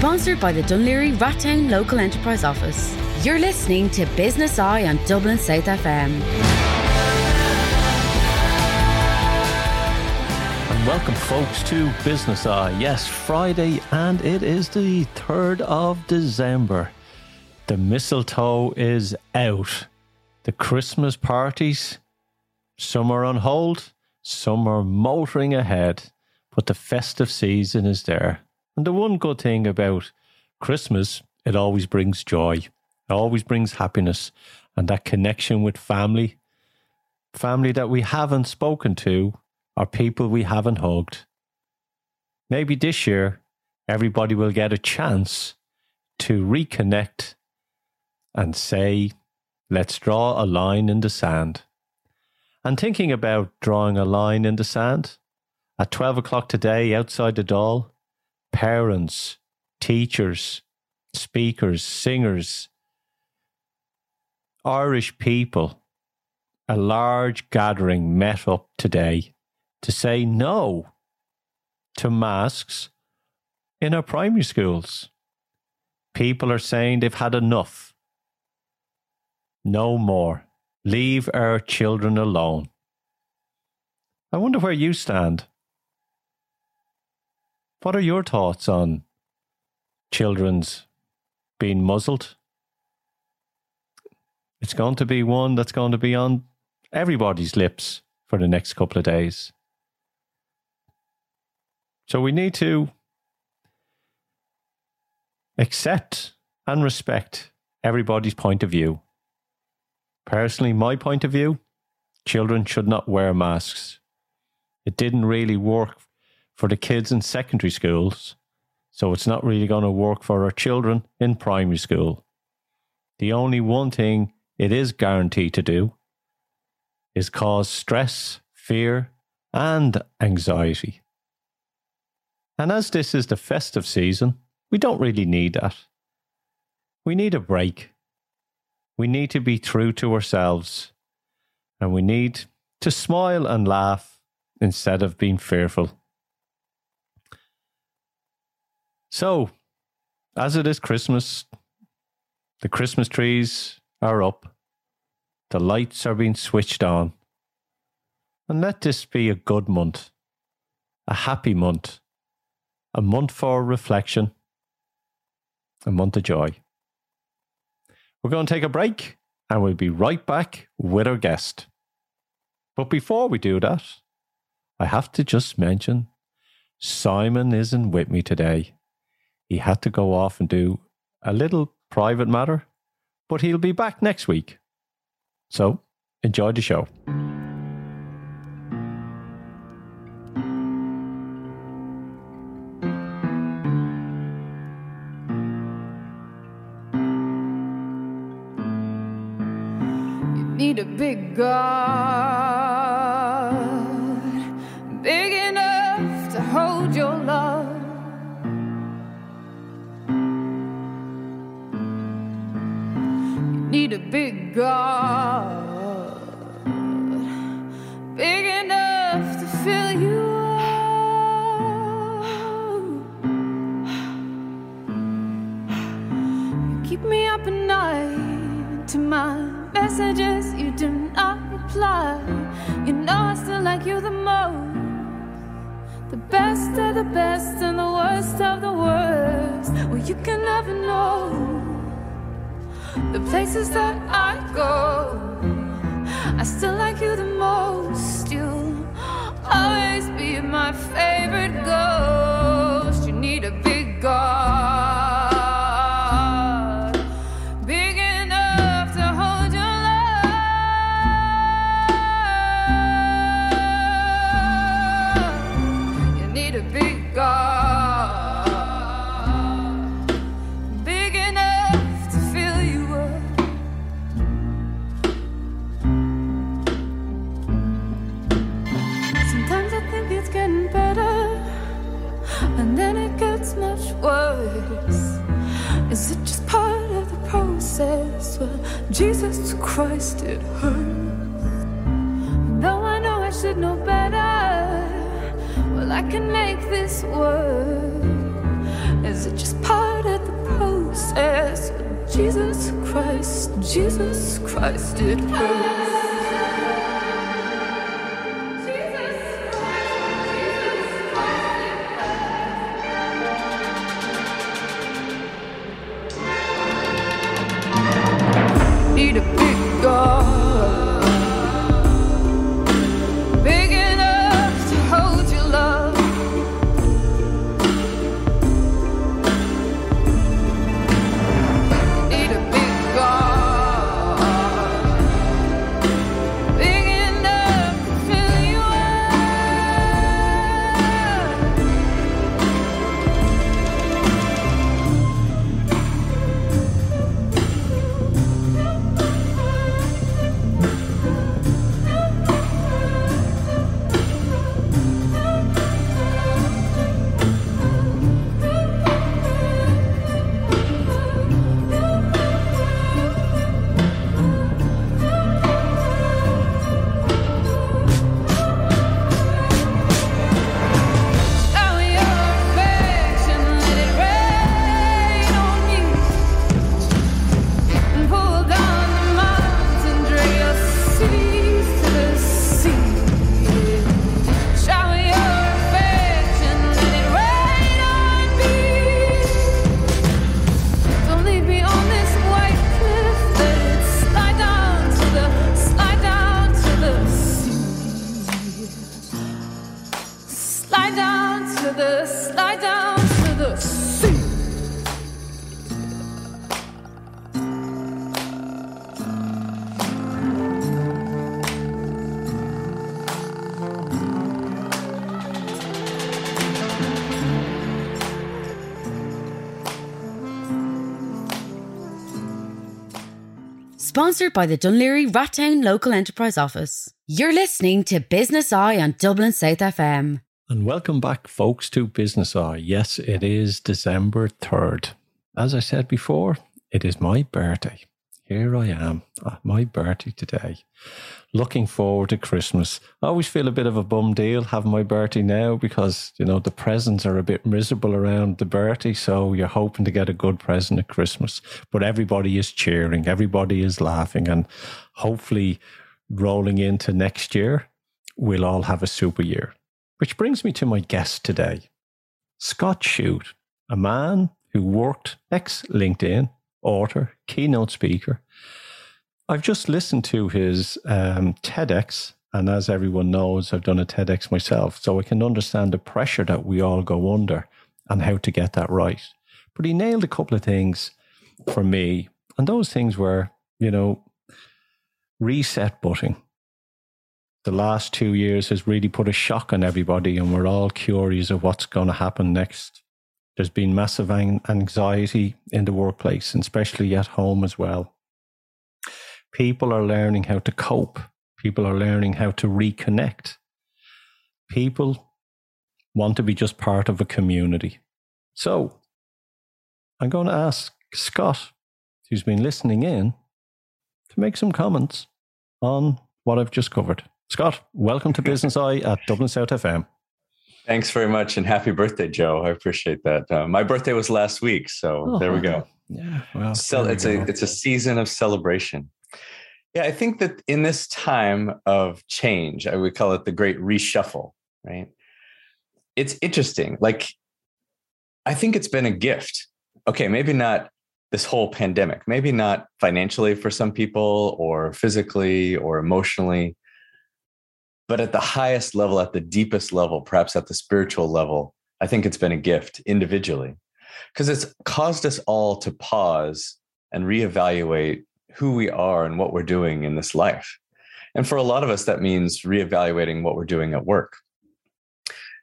Sponsored by the Dún Laoghaire-Rathdown Local Enterprise Office. You're listening to Business Eye on Dublin South FM. And welcome, folks, to Business Eye. Yes, Friday, and it is the 3rd of December. The mistletoe is out. The Christmas parties, some are on hold, some are motoring ahead, but the festive season is there. And the one good thing about Christmas, it always brings joy, it always brings happiness, and that connection with family, family that we haven't spoken to, or people we haven't hugged. Maybe this year, everybody will get a chance to reconnect and say, let's draw a line in the sand. And thinking about drawing a line in the sand, at 12 o'clock today outside the Dáil, parents, teachers, speakers, singers, Irish people, a large gathering met up today to say no to masks in our primary schools. People are saying they've had enough. No more. Leave our children alone. I wonder where you stand. What are your thoughts on children's being muzzled? It's going to be one that's going to be on everybody's lips for the next couple of days. So we need to accept and respect everybody's point of view. Personally, my point of view children should not wear masks. It didn't really work for the kids in secondary schools, so it's not really going to work for our children in primary school. The only one thing it is guaranteed to do is cause stress, fear, and anxiety. And as this is the festive season, we don't really need that. We need a break. We need to be true to ourselves. And we need to smile and laugh instead of being fearful. So, as it is Christmas, the Christmas trees are up, the lights are being switched on. And let this be a good month, a happy month, a month for reflection, a month of joy. We're going to take a break and we'll be right back with our guest. But before we do that, I have to just mention Simon isn't with me today he had to go off and do a little private matter, but he'll be back next week. So enjoy the show. You need a big God, like you the most. The best of the best and the worst of the worst. Well, you can never know the places that I go. I still like you the most. You'll always be my favorite ghost. You need a big God, process? Well, Jesus Christ, it hurts. Though I know I should know better, well, I can make this work. Is it just part of the post says, Jesus Christ, Jesus Christ, it hurts. Sponsored by the Dún Laoghaire-Rathdown Local Enterprise Office. You're listening to Business Eye on Dublin South FM. And welcome back, folks, to Business Eye. Yes, it is December 3rd. As I said before, it is my birthday. Here I am, at my birthday today. Looking forward to Christmas. I always feel a bit of a bum deal having my birthday now because, you know, the presents are a bit miserable around the birthday. So you're hoping to get a good present at Christmas. But everybody is cheering, everybody is laughing, and hopefully rolling into next year, we'll all have a super year. Which brings me to my guest today, Scott Shute, a man who worked ex LinkedIn, author, keynote speaker. I've just listened to his um, TEDx, and as everyone knows, I've done a TEDx myself, so I can understand the pressure that we all go under and how to get that right. But he nailed a couple of things for me, and those things were, you know, reset butting the last two years has really put a shock on everybody, and we're all curious of what's going to happen next. There's been massive anxiety in the workplace, and especially at home as well. People are learning how to cope, people are learning how to reconnect. People want to be just part of a community. So, I'm going to ask Scott, who's been listening in, to make some comments on what I've just covered. Scott, welcome to Business Eye at Dublin South FM. Thanks very much, and happy birthday, Joe. I appreciate that. Uh, my birthday was last week, so Oh, there we go. Yeah, well, So it's a go. it's a season of celebration. Yeah, I think that in this time of change, I would call it the great reshuffle, right? It's interesting. Like, I think it's been a gift. Okay, maybe not this whole pandemic, maybe not financially for some people, or physically, or emotionally, but at the highest level, at the deepest level, perhaps at the spiritual level, I think it's been a gift individually because it's caused us all to pause and reevaluate who we are and what we're doing in this life. And for a lot of us, that means reevaluating what we're doing at work.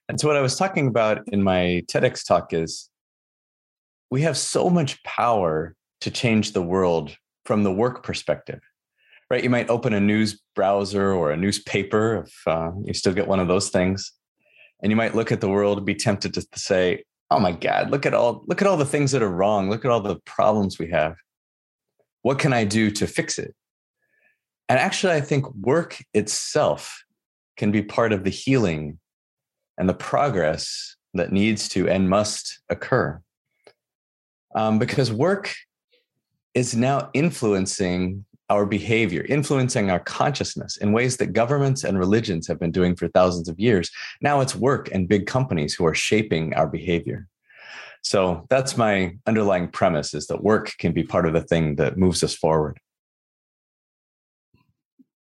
And so, what I was talking about in my TEDx talk is we have so much power to change the world from the work perspective, right? You might open a news browser or a newspaper if uh, you still get one of those things, and you might look at the world and be tempted to say, "Oh my God, look at all look at all the things that are wrong. Look at all the problems we have. What can I do to fix it?" And actually, I think work itself can be part of the healing and the progress that needs to and must occur. um, because work is now influencing our behavior, influencing our consciousness in ways that governments and religions have been doing for thousands of years. Now it's work and big companies who are shaping our behavior. So that's my underlying premise is that work can be part of the thing that moves us forward.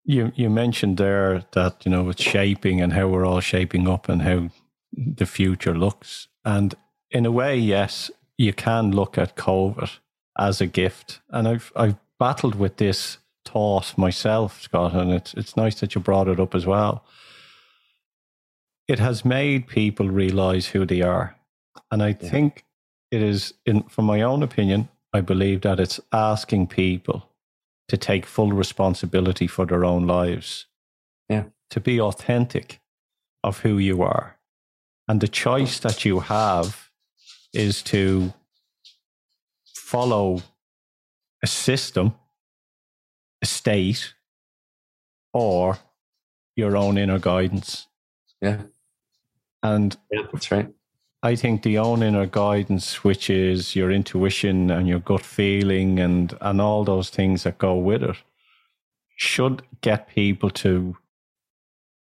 You you mentioned there that you know it's shaping and how we're all shaping up and how the future looks. And in a way, yes, you can look at COVID as a gift. And I've I've battled with this thought myself, Scott, and it's it's nice that you brought it up as well. It has made people realize who they are. And I yeah. think it is in from my own opinion, I believe that it's asking people to take full responsibility for their own lives. Yeah. To be authentic of who you are. And the choice that you have is to follow a system, a state, or your own inner guidance. Yeah. And yeah, that's right. I think the own inner guidance, which is your intuition and your gut feeling and, and all those things that go with it, should get people to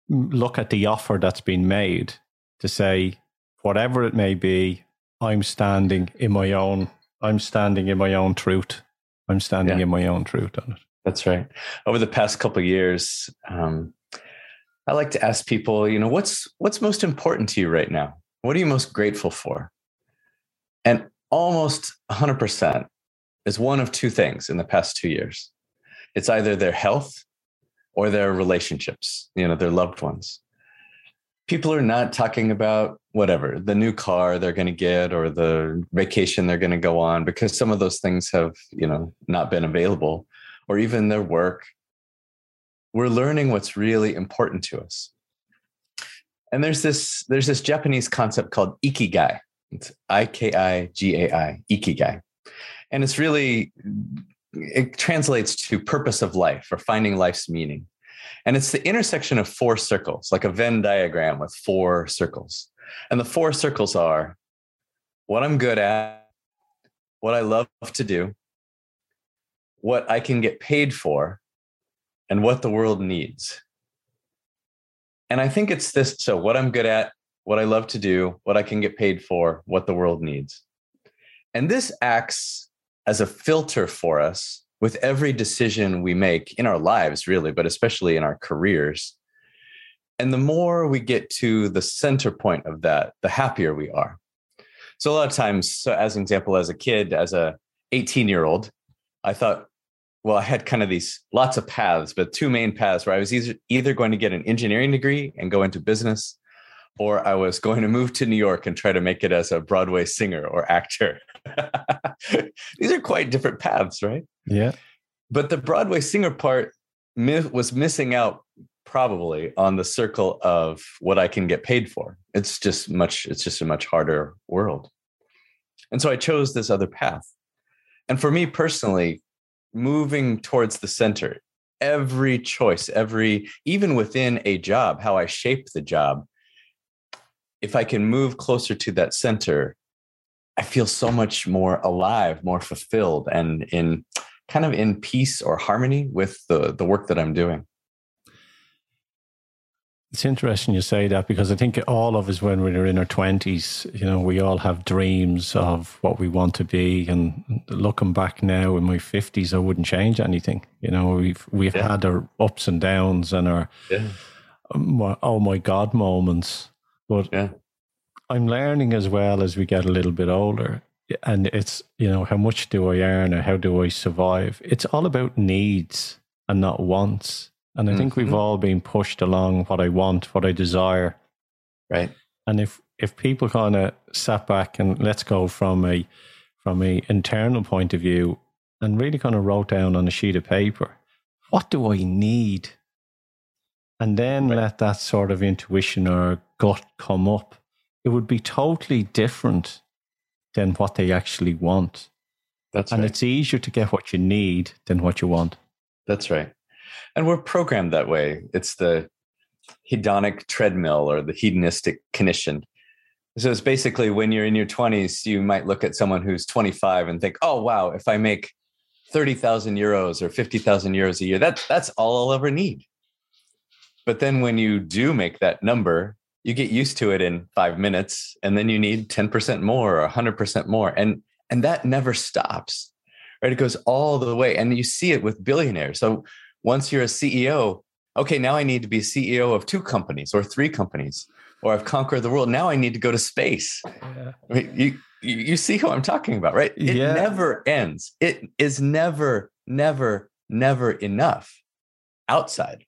look at the offer that's been made to say, whatever it may be, I'm standing in my own I'm standing in my own truth. I'm standing yeah. in my own truth on it. That's right. Over the past couple years, um, I like to ask people, you know, what's what's most important to you right now? What are you most grateful for? And almost 100% is one of two things in the past two years. It's either their health or their relationships, you know, their loved ones. People are not talking about whatever, the new car they're going to get or the vacation they're going to go on because some of those things have, you know, not been available or even their work. We're learning what's really important to us and there's this there's this Japanese concept called ikigai. It's I K I G A I, ikigai, and it's really it translates to purpose of life or finding life's meaning. And it's the intersection of four circles, like a Venn diagram with four circles. And the four circles are what I'm good at, what I love to do, what I can get paid for, and what the world needs. And I think it's this so, what I'm good at, what I love to do, what I can get paid for, what the world needs. And this acts as a filter for us with every decision we make in our lives, really, but especially in our careers. And the more we get to the center point of that, the happier we are. So a lot of times, so as an example, as a kid, as a 18 year old, I thought well, I had kind of these lots of paths, but two main paths where I was either, either going to get an engineering degree and go into business, or I was going to move to New York and try to make it as a Broadway singer or actor. these are quite different paths, right? Yeah. But the Broadway singer part was missing out probably on the circle of what I can get paid for. It's just much, it's just a much harder world. And so I chose this other path. And for me personally, moving towards the center. Every choice every even within a job how i shape the job if i can move closer to that center i feel so much more alive more fulfilled and in kind of in peace or harmony with the the work that i'm doing it's interesting you say that because I think all of us, when we're in our twenties, you know, we all have dreams of what we want to be. And looking back now in my fifties, I wouldn't change anything. You know, we've we've yeah. had our ups and downs and our yeah. Um, oh my god moments, but yeah. I'm learning as well as we get a little bit older. And it's you know how much do I earn or how do I survive? It's all about needs and not wants and I think mm-hmm. we've all been pushed along what I want, what I desire. Right. And if if people kind of sat back and let's go from a from a internal point of view and really kind of wrote down on a sheet of paper, what do I need? And then right. let that sort of intuition or gut come up, it would be totally different than what they actually want. That's and right. it's easier to get what you need than what you want. That's right and we're programmed that way it's the hedonic treadmill or the hedonistic condition So it's basically when you're in your 20s, you might look at someone who's 25 and think, oh, wow, if I make 30,000 euros or 50,000 euros a year, that, that's all I'll ever need. But then when you do make that number, you get used to it in five minutes and then you need 10% more or 100% more. And, and that never stops, right? It goes all the way. And you see it with billionaires. So once you're a CEO, okay, now I need to be CEO of two companies or three companies, or I've conquered the world. Now I need to go to space. Yeah. I mean, you, you see who I'm talking about, right? It yeah. never ends. It is never, never, never enough outside.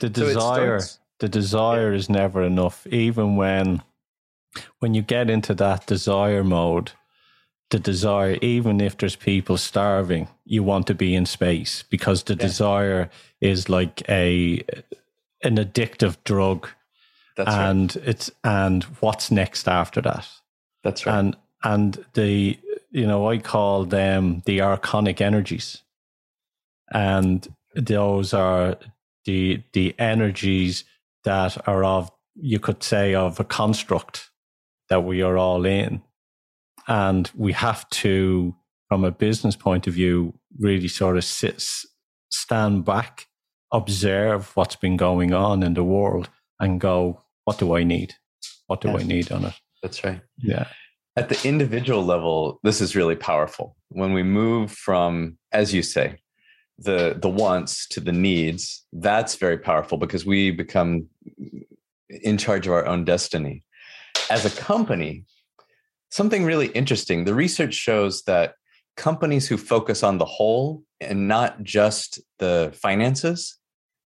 The desire, so the desire yeah. is never enough. Even when, when you get into that desire mode, the desire, even if there's people starving, you want to be in space because the yeah. desire is like a an addictive drug. That's and right. it's and what's next after that? That's right. And and the you know I call them the archonic energies, and those are the the energies that are of you could say of a construct that we are all in and we have to, from a business point of view, really sort of sit, stand back, observe what's been going on in the world and go, what do I need? What do yes. I need on it? That's right. Yeah. At the individual level, this is really powerful. When we move from, as you say, the the wants to the needs, that's very powerful because we become in charge of our own destiny. As a company, something really interesting. The research shows that companies who focus on the whole and not just the finances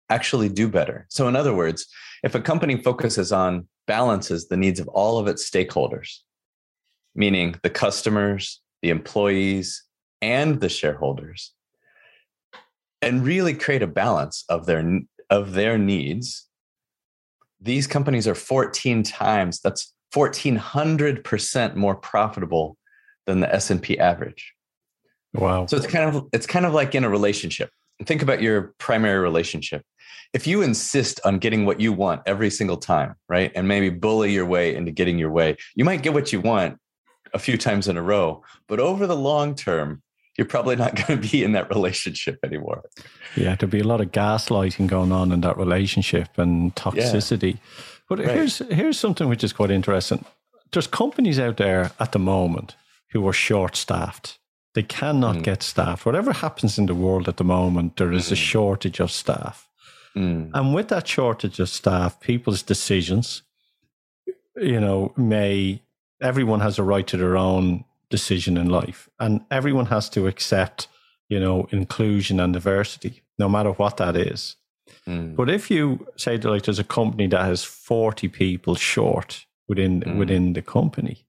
actually do better. So, in other words, if a company focuses on balances the needs of all of its stakeholders, meaning the customers, the employees, and the shareholders, and really create a balance of their of their needs, these companies are 14 times that's 1400% more profitable than the S&P average. Wow. So it's kind of it's kind of like in a relationship. Think about your primary relationship. If you insist on getting what you want every single time, right? And maybe bully your way into getting your way, you might get what you want a few times in a row, but over the long term, you're probably not going to be in that relationship anymore. Yeah, there'll be a lot of gaslighting going on in that relationship and toxicity. Yeah. But right. here's here's something which is quite interesting. There's companies out there at the moment who are short staffed. They cannot mm. get staff. Whatever happens in the world at the moment, there is a shortage of staff. Mm. And with that shortage of staff, people's decisions, you know, may everyone has a right to their own decision in life. And everyone has to accept, you know, inclusion and diversity, no matter what that is. Mm. But if you say like there's a company that has 40 people short within mm. within the company,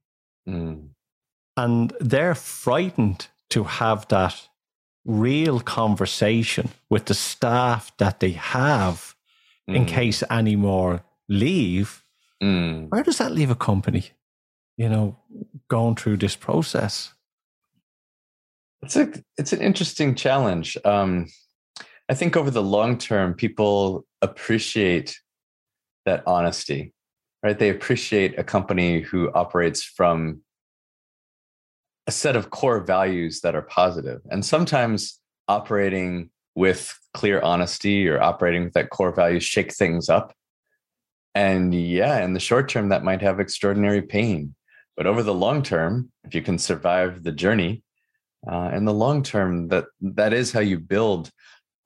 mm. and they're frightened to have that real conversation with the staff that they have in mm. case any more leave, mm. where does that leave a company? You know, going through this process. It's a it's an interesting challenge. Um, I think over the long term, people appreciate that honesty, right? They appreciate a company who operates from a set of core values that are positive. And sometimes operating with clear honesty or operating with that core value shake things up. And yeah, in the short term, that might have extraordinary pain. But over the long term, if you can survive the journey, uh, in the long term, that that is how you build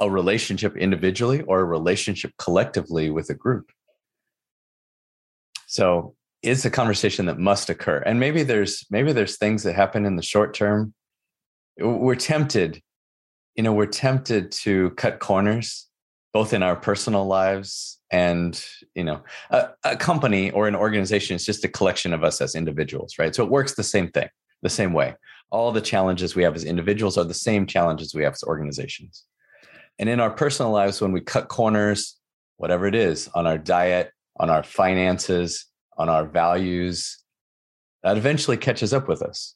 a relationship individually or a relationship collectively with a group. So it's a conversation that must occur. And maybe there's maybe there's things that happen in the short term. We're tempted, you know, we're tempted to cut corners both in our personal lives and you know a, a, company or an organization is just a collection of us as individuals right so it works the same thing the same way all the challenges we have as individuals are the same challenges we have as organizations and in our personal lives, when we cut corners, whatever it is, on our diet, on our finances, on our values, that eventually catches up with us.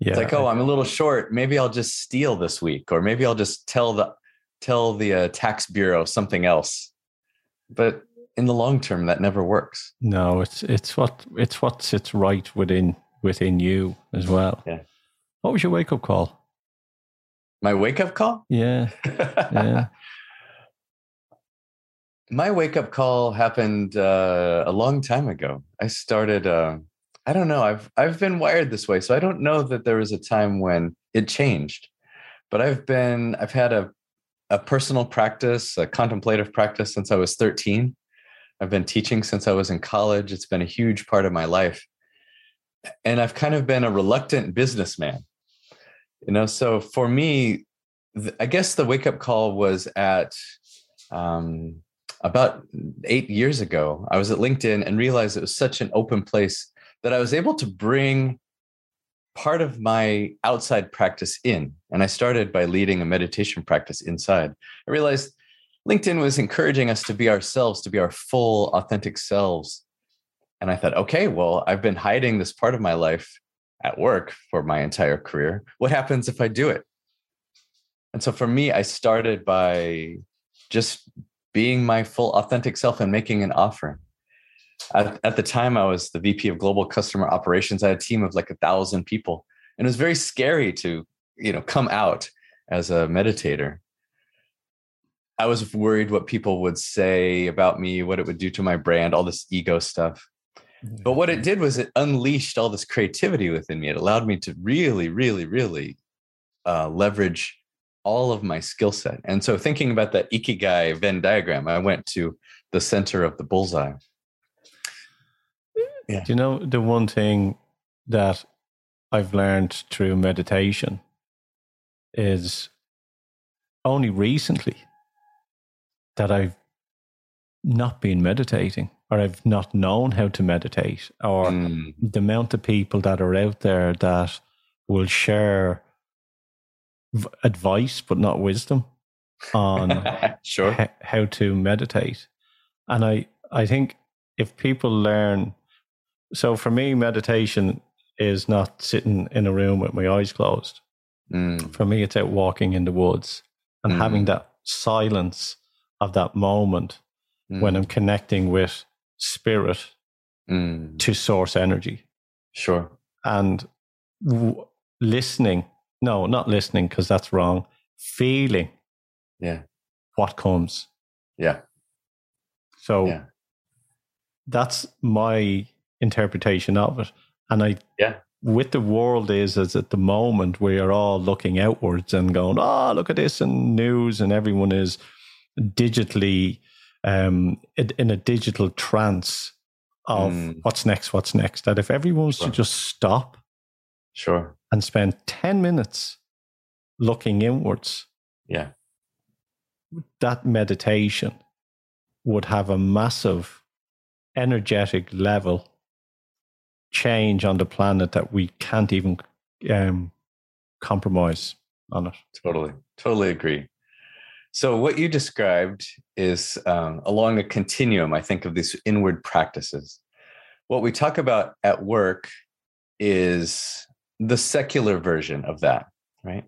Yeah. It's like, oh, I'm a little short. Maybe I'll just steal this week, or maybe I'll just tell the tell the uh, tax bureau something else. But in the long term, that never works. No, it's it's what it's what sits right within within you as well. Yeah. What was your wake up call? My wake up call? Yeah. Yeah. My wake up call happened uh, a long time ago. I started. Uh, I don't know. I've I've been wired this way, so I don't know that there was a time when it changed. But I've been. I've had a a personal practice, a contemplative practice since I was 13. I've been teaching since I was in college. It's been a huge part of my life. And I've kind of been a reluctant businessman. You know, so for me, I guess the wake up call was at um, about eight years ago. I was at LinkedIn and realized it was such an open place that I was able to bring part of my outside practice in. And I started by leading a meditation practice inside. I realized LinkedIn was encouraging us to be ourselves, to be our full, authentic selves. And I thought, okay, well, I've been hiding this part of my life at work for my entire career. What happens if I do it? And so for me, I started by just being my full, authentic self and making an offering. At, at the time, I was the VP of Global Customer Operations. I had a team of like a thousand people, and it was very scary to, you know, come out as a meditator. I was worried what people would say about me, what it would do to my brand, all this ego stuff. But what it did was it unleashed all this creativity within me. It allowed me to really, really, really uh, leverage all of my skill set. And so, thinking about that ikigai Venn diagram, I went to the center of the bullseye. Yeah. Do you know the one thing that I've learned through meditation is only recently that I've not been meditating or I've not known how to meditate or mm. the amount of people that are out there that will share v- advice but not wisdom on sure h- how to meditate and I I think if people learn so for me, meditation is not sitting in a room with my eyes closed. Mm. For me, it's out walking in the woods and mm. having that silence of that moment mm. when I'm connecting with spirit mm. to source energy. Sure. And w- listening, no, not listening because that's wrong, feeling yeah. what comes. Yeah. So yeah. that's my interpretation of it. And I, yeah, with the world is as at the moment we are all looking outwards and going, oh, look at this and news, and everyone is digitally um, in a digital trance of mm. what's next, what's next. That if everyone was sure. to just stop, sure, and spend ten minutes looking inwards, yeah, that meditation would have a massive energetic level change on the planet that we can't even um, compromise on it. Totally, totally agree. So, what you described is um, along a continuum, I think, of these inward practices. What we talk about at work is the secular version of that, right?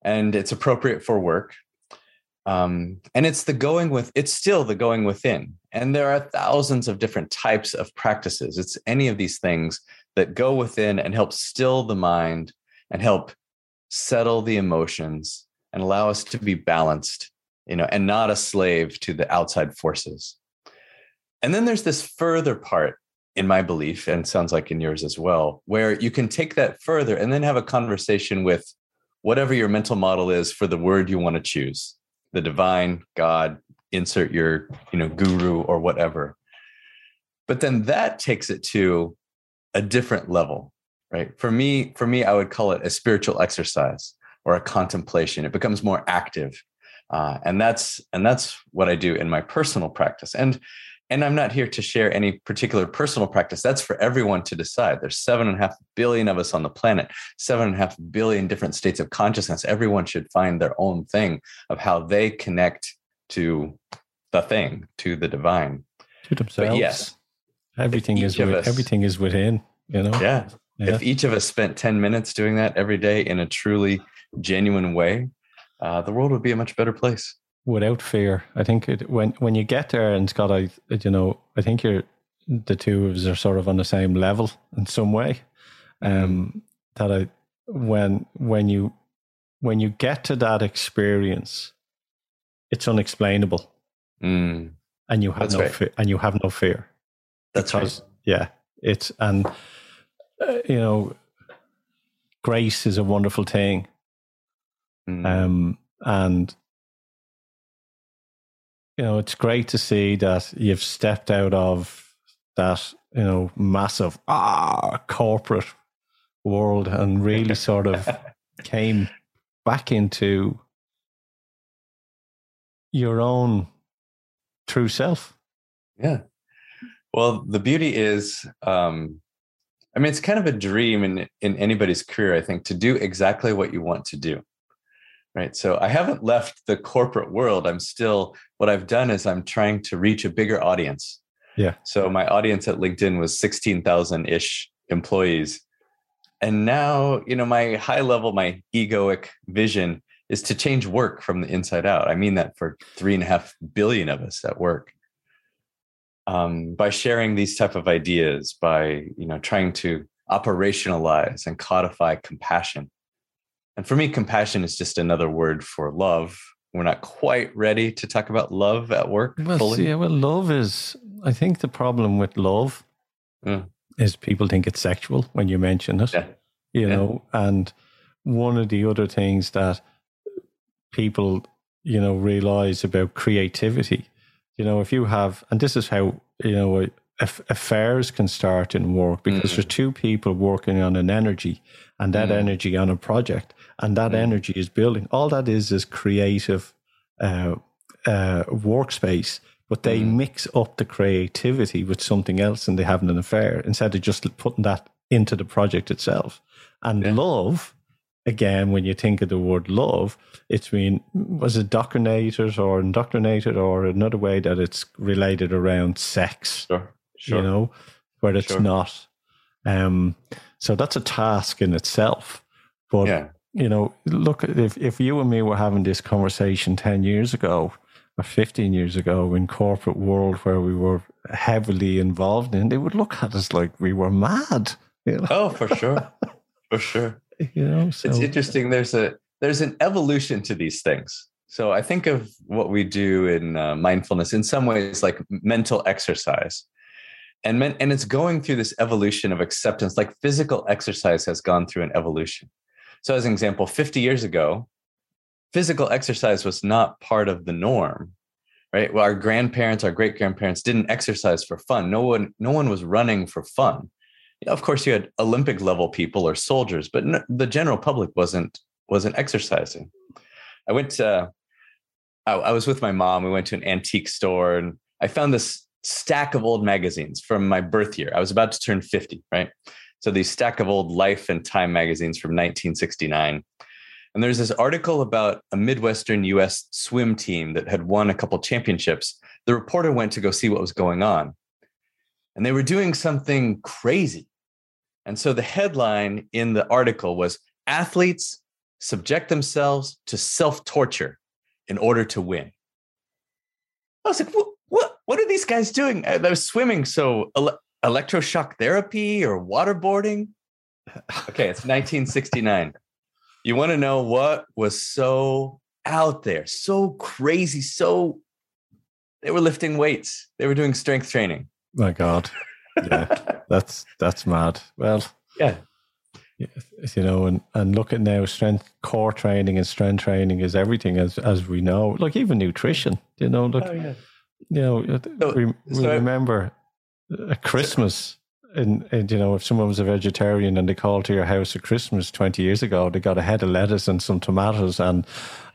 And it's appropriate for work. Um, and it's the going with, it's still the going within. And there are thousands of different types of practices. It's any of these things that go within and help still the mind and help settle the emotions and allow us to be balanced, you know, and not a slave to the outside forces. And then there's this further part in my belief, and sounds like in yours as well, where you can take that further and then have a conversation with whatever your mental model is for the word you want to choose the divine, God, insert your, you know, guru or whatever. But then that takes it to a different level, right? For me, for me, I would call it a spiritual exercise or a contemplation. It becomes more active. Uh, and that's and that's what I do in my personal practice. And and I'm not here to share any particular personal practice. That's for everyone to decide. There's seven and a half billion of us on the planet, seven and a half billion different states of consciousness. Everyone should find their own thing of how they connect to the thing, to the divine. To themselves. But yes. Everything is with, us, everything is within, you know? Yeah. yeah. If each of us spent 10 minutes doing that every day in a truly genuine way, uh, the world would be a much better place. without fear. I think it, when when you get there, and Scott, I you know, I think you're the two of us are sort of on the same level in some way. Um, that I when when you when you get to that experience, it's unexplainable, Mm, and you have That's no right. fear, and you have no fear. that's because right. yeah, it's and uh, you know, grace is a wonderful thing, Mm, um, and you know it's great to see that you've stepped out of that you know massive ah corporate world and really sort of came back into your own true self. Yeah. Well, the beauty is, um, I mean, it's kind of a dream in in anybody's career, I think, to do exactly what you want to do. Right. So I haven't left the corporate world. I'm still what I've done is I'm trying to reach a bigger audience. Yeah. So my audience at LinkedIn was 16,000 ish employees. And now, you know, my high level, my egoic vision is to change work from the inside out. I mean that for three and a half billion of us at work. Um, by sharing these type of ideas, by you know trying to operationalize and codify compassion. And for me, compassion is just another word for love. We're not quite ready to talk about love at work Well, fully. yeah, well, love is. I think the problem with love Mm. is people think it's sexual when you mention it. Yeah. You Yeah. know, and one of the other things that people, you know, realize about creativity, you know, if you have, and this is how you know affairs can start in work because Mm. there's two people working on an energy, and that Mm. energy on a project, and that Mm. energy is building. All that is is creative uh, uh, workspace, but they Mm. mix up the creativity with something else, and they have an affair instead of just putting that into the project itself. And Yeah. love, again, when you think of the word love, it's been was it doctrinated or indoctrinated or another way that it's related around sex Sure. Sure. you know, where it's Sure. not. Um, so that's a task in itself. But yeah. You know, look, if if you and me were having this conversation ten years ago or fifteen years ago in corporate world where we were heavily involved in, they would look at us like we were mad. You know, Oh, for sure. for sure. you know. So it's interesting there's a there's an evolution to these things so i think of what we do in uh, mindfulness in some ways like mental exercise and men, and it's going through this evolution of acceptance like physical exercise has gone through an evolution so as an example 50 years ago physical exercise was not part of the norm right? Well our grandparents our great grandparents didn't exercise for fun. No one no one was running for fun. Of course you had olympic level people or soldiers but no, the general public wasn't wasn't exercising. I went to I, I was with my mom. We went to an antique store and i found this stack of old magazines from my birth year. I was about to turn 50 right so these stack of old life and time magazines from 1969 and there's this article about a midwestern us swim team that had won a couple championships the reporter went to go see what was going on and they were doing something crazy. And so the headline in the article was athletes subject themselves to self-torture in order to win. I was like, what what, what are these guys doing? Uh, They're swimming, so electroshock therapy or waterboarding. Okay, it's 1969. You want to know what was so out there, so crazy, so they were lifting weights, they were doing strength training. my God, yeah, that's that's mad. Well, Yeah. you know, and and look at now strength core training and strength training is everything as as we know. Like even nutrition. You know, look, Oh, yeah. you know, So- we, we so- remember at Christmas. And, and you know, if someone was a vegetarian and they called to your house at Christmas twenty years ago, they got a head of lettuce and some tomatoes and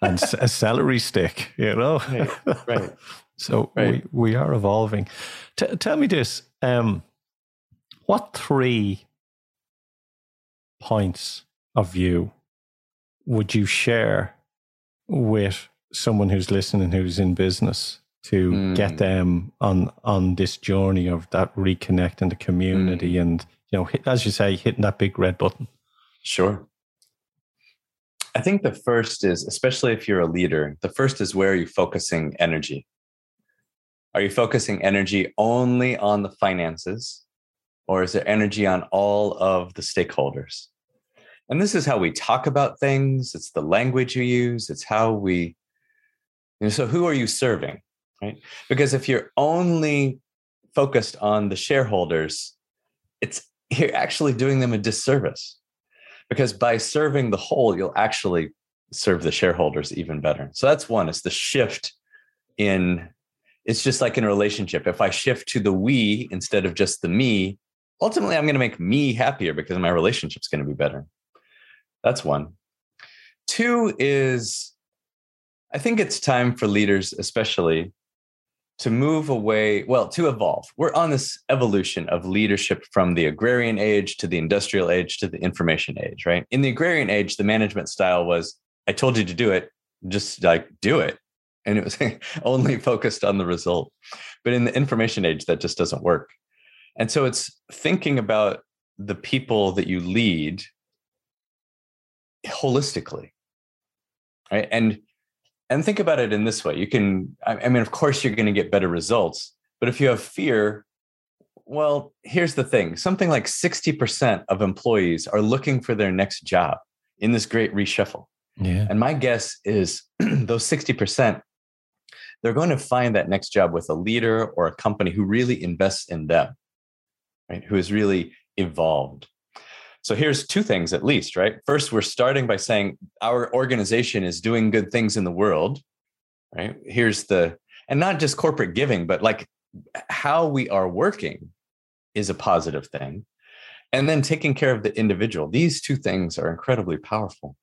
and a celery stick. You know, Right, right. so Right. we we are evolving. T- tell me this: um, what three points of view would you share with someone who's listening who's in business to Mm. get them on on this journey of that reconnecting the community Mm. and you know hit, as you say hitting that big red button Sure. I think the first is, especially if you're a leader, the first is where are you focusing energy? Are you focusing energy only on the finances, or is there energy on all of the stakeholders? And this is how we talk about things. It's the language you use. It's how we. You know, so, who are you serving, right? Because if you're only focused on the shareholders, it's you're actually doing them a disservice because by serving the whole, you'll actually serve the shareholders even better. So that's one, it's the shift in it's just like in a relationship. If I shift to the we instead of just the me, ultimately I'm going to make me happier because my relationship's going to be better. That's one. Two is I think it's time for leaders, especially, to move away, well, to evolve. We're on this evolution of leadership from the agrarian age to the industrial age to the information age, right? In the agrarian age, the management style was I told you to do it, just like do it. And it was only focused on the result. But in the information age, that just doesn't work. And so it's thinking about the people that you lead holistically, right? And and think about it in this way. You can i mean of course you're going to get better results but if you have fear well here's the thing. Something like 60% of employees are looking for their next job in this great reshuffle. Yeah. And my guess is those 60% they're going to find that next job with a leader or a company who really invests in them right? Who is really evolved so here's two things at least, right? First, we're starting by saying our organization is doing good things in the world, right? Here's the, and not just corporate giving, but like how we are working is a positive thing. And then taking care of the individual. These two things are incredibly powerful.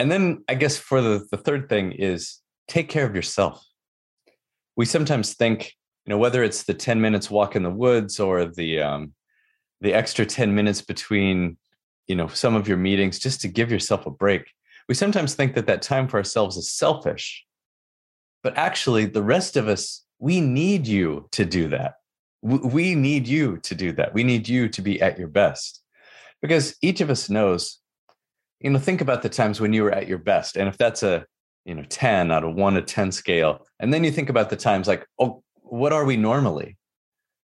And then I guess for the, the third thing is take care of yourself. We sometimes think, you know, whether it's the 10 minutes walk in the woods or the um, the extra 10 minutes between you know some of your meetings just to give yourself a break. We sometimes think that that time for ourselves is selfish but actually the rest of us we need you to do that. We need you to do that. We need you to be at your best. Because each of us knows you know think about the times when you were at your best and if that's a you know 10 out of 1 to 10 scale and then you think about the times like oh what are we normally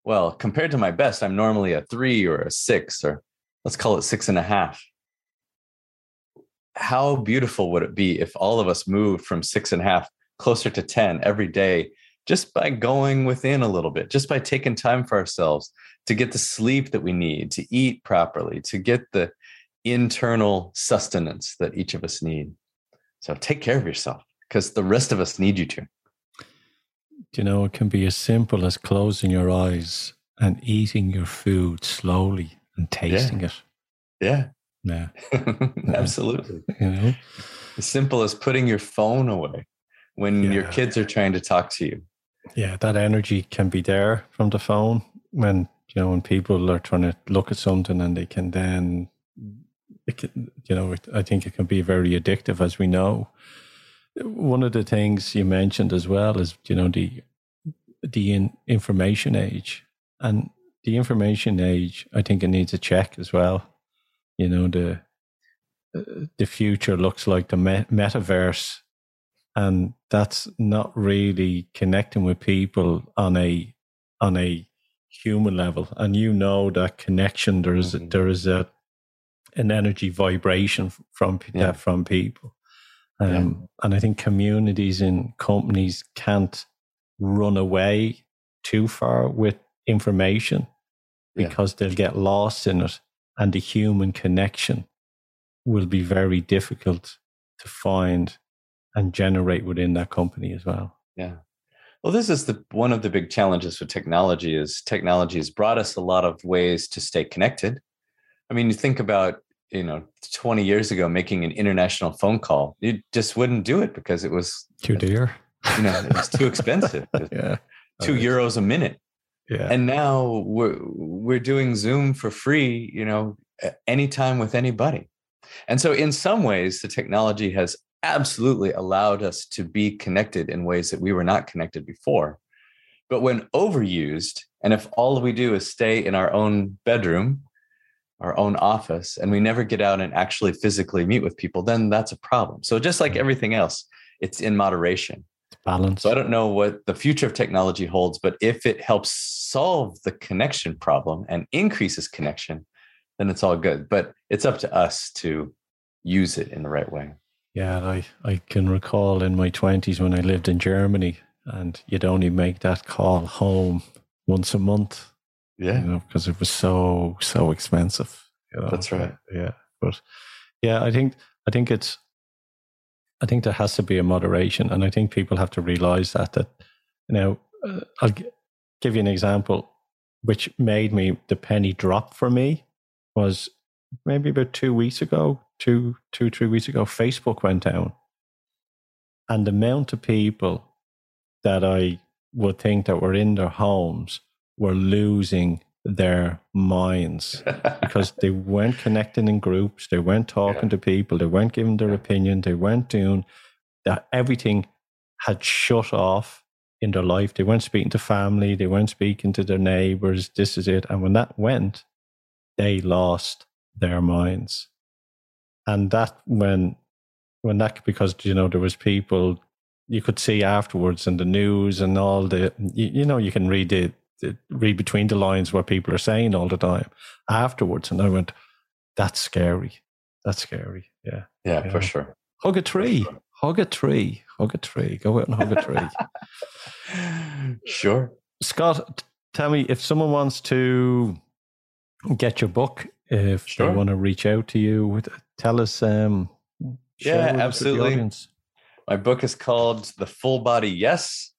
well, compared to my best, I'm normally a three or a six, or let's call it six and a half. How beautiful would it be if all of us moved from six and a half closer to 10 every day just by going within a little bit, just by taking time for ourselves to get the sleep that we need, to eat properly, to get the internal sustenance that each of us need. So take care of yourself because the rest of us need you to you know, it can be as simple as closing your eyes and eating your food slowly and tasting yeah. it. Yeah. Yeah. Absolutely. You know, as simple as putting your phone away when yeah. your kids are trying to talk to you. Yeah, that energy can be there from the phone when you know when people are trying to look at something and they can then, it can, you know, I think it can be very addictive, as we know. One of the things you mentioned as well is you know the the in information age and the information age. I think it needs a check as well. You know the uh, the future looks like the metaverse, and that's not really connecting with people on a on a human level. And you know that connection. There is, mm-hmm. there is a an energy vibration from yeah. from people um, yeah. And I think communities and companies can't run away too far with information because yeah. they'll get lost in it. And the human connection will be very difficult to find and generate within that company as well. Yeah. Well, this is the one of the big challenges with technology is technology has brought us a lot of ways to stay connected. I mean, you think about you know 20 years ago making an international phone call you just wouldn't do it because it was too uh, dear. you know it was too expensive. Yeah. Two euros a minute. Yeah. And now we're we're doing zoom for free you know anytime with anybody. And so in some ways the technology has absolutely allowed us to be connected in ways that we were not connected before. But when overused and if all we do is stay in our own bedroom our own office and we never get out and actually physically meet with people, then that's a problem. So just like everything else, it's in moderation. Balance. So I don't know what the future of technology holds, but if it helps solve the connection problem and increases connection, then it's all good. But it's up to us to use it in the right way. Yeah, I, I can recall in my 20s when I lived in Germany and you'd only make that call home once a month. Yeah. You know, because it was so, so expensive. You know? That's right. Yeah. But yeah, I think, I think it's, I think there has to be a moderation. And I think people have to realize that, that, you know, uh, I'll g- give you an example which made me the penny drop for me was maybe about two weeks ago, two, two, three weeks ago, Facebook went down. And the amount of people that I would think that were in their homes were losing their minds because they weren't connecting in groups, they weren't talking Yeah. to people, they weren't giving their opinion, they weren't doing that. Everything had shut off in their life. They weren't speaking to family, they weren't speaking to their neighbors. This is it. And when that went, they lost their minds. And that when when that because you know there was people you could see afterwards in the news and all the you, you know you can read the read between the lines what people are saying all the time afterwards and I went that's scary that's scary yeah Yeah, Yeah. for sure. hug a tree hug a tree hug a tree go out and hug a tree sure. Scott, tell me if someone wants to get your book, if Sure. they want to reach out to you, tell us. Um, Yeah, with us with the absolutely. My book is called The Full Body Yes.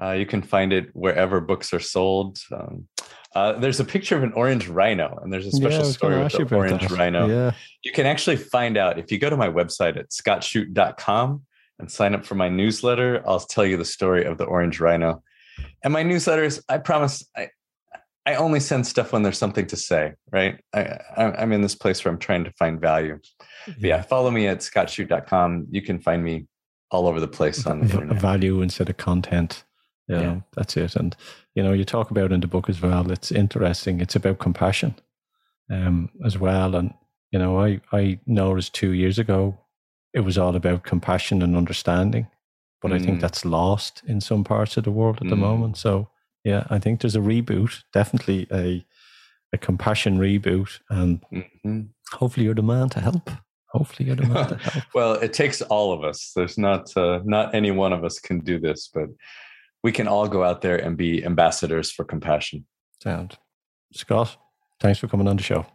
Uh, you can find it wherever books are sold. Um, uh, there's a picture of an orange rhino, and there's a special was story with the orange that. rhino. Yeah, You can actually find out if you go to my website at scottshute.com and sign up for my newsletter. I'll tell you the story of the orange rhino. And my newsletters, I promise, I, I only send stuff when there's something to say, right? I, I, I'm in this place where I'm trying to find value. But yeah, follow me at scottshute.com. You can find me all over the place on the internet. value instead of content. Yeah, Yeah. that's it. And you know, you talk about in the book as well. It's interesting. It's about compassion, um, as well. And you know, I I noticed two years ago, it was all about compassion and understanding, but I think Mm. that's lost in some parts of the world at the Mm. moment. So yeah, I think there's a reboot, definitely a a compassion reboot, and Mhm. hopefully you're the man to help. Hopefully you're the man to help. well, it takes all of us. There's not uh, not any one of us can do this, but we can all go out there and be ambassadors for compassion. Sound, Scott. Thanks for coming on the show.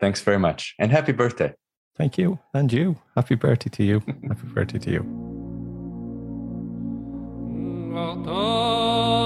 Thanks very much, and happy birthday. Thank you. And you. Happy birthday to you. Happy birthday to you. Gortoz